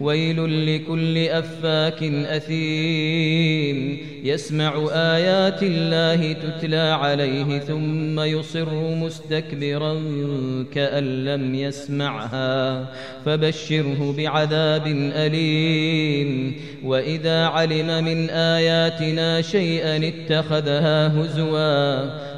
ويل لكل أفاك أثيم. يسمع آيات الله تتلى عليه ثم يصر مستكبرا كأن لم يسمعها. فبشره بعذاب أليم. وإذا علم من آياتنا شيئا اتخذها هزوا.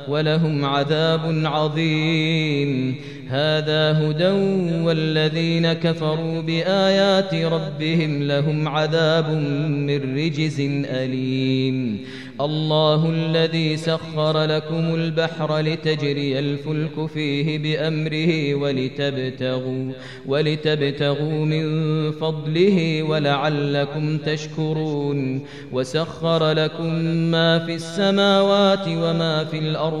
ولهم عذاب عظيم. هذا هدى والذين كفروا بآيات ربهم لهم عذاب من رجز أليم. الله الذي سخر لكم البحر لتجري الفلك فيه بأمره ولتبتغوا ولتبتغوا من فضله ولعلكم تشكرون. وسخر لكم ما في السماوات وما في الأرض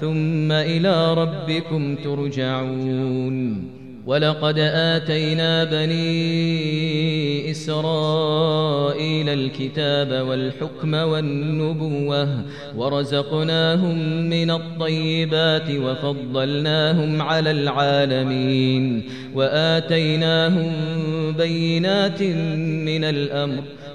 ثم إلى ربكم ترجعون. ولقد آتينا بني إسرائيل الكتاب والحكم والنبوة ورزقناهم من الطيبات وفضلناهم على العالمين. وآتيناهم بينات من الأمر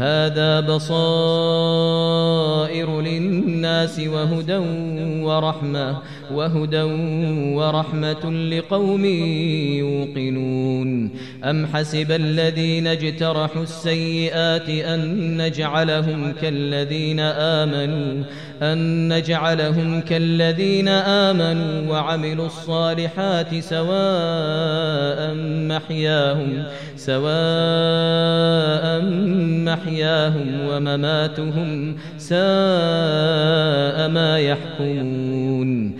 هذا بصائر للناس وهدى ورحمة وهدى ورحمة لقوم يوقنون. أم حسب الذين اجترحوا السيئات أن نجعلهم كالذين آمنوا أن نجعلهم كالذين آمنوا وعملوا الصالحات سواء محياهم سواء محياهم ومماتهم ساء ما يحكمون.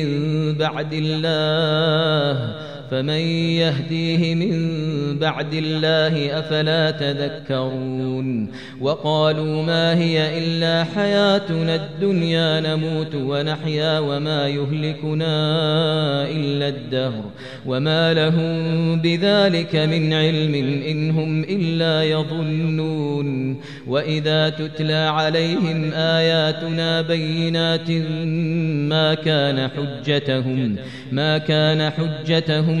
بعد الله فمن يهديه من بعد الله أفلا تذكرون وقالوا ما هي إلا حياتنا الدنيا نموت ونحيا وما يهلكنا إلا الدهر وما لهم بذلك من علم إن هم إلا يظنون وإذا تتلى عليهم آياتنا بينات ما كان حجتهم ما كان حجتهم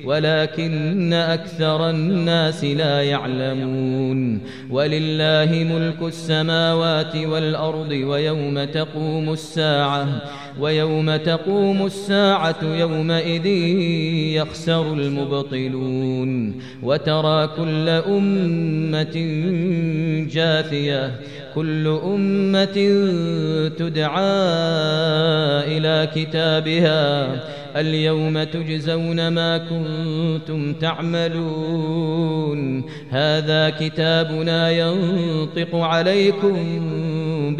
ولكن أكثر الناس لا يعلمون ولله ملك السماوات والأرض ويوم تقوم الساعة ويوم تقوم الساعة يومئذ يخسر المبطلون وترى كل أمة جاثية كل أمة تدعى إلى كتابها. اليوم تجزون ما كنتم تعملون. هذا كتابنا ينطق عليكم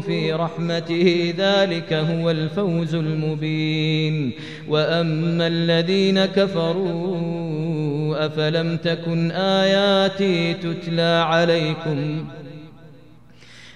في رحمته ذلك هو الفوز المبين. وأما الذين كفروا أفلم تكن آياتي تتلى عليكم؟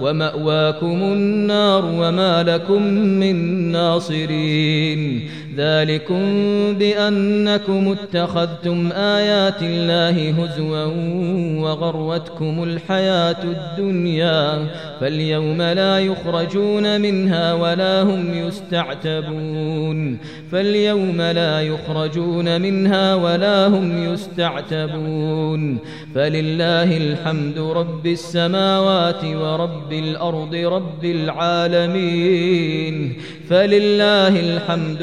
ومأواكم النار وما لكم من ناصرين ذلكم بأنكم اتخذتم آيات الله هزوا وغروتكم الحياة الدنيا فاليوم لا يخرجون منها ولا هم يستعتبون فاليوم لا يخرجون منها ولا هم يستعتبون فلله الحمد رب السماوات ورب الأرض رب العالمين فلله الحمد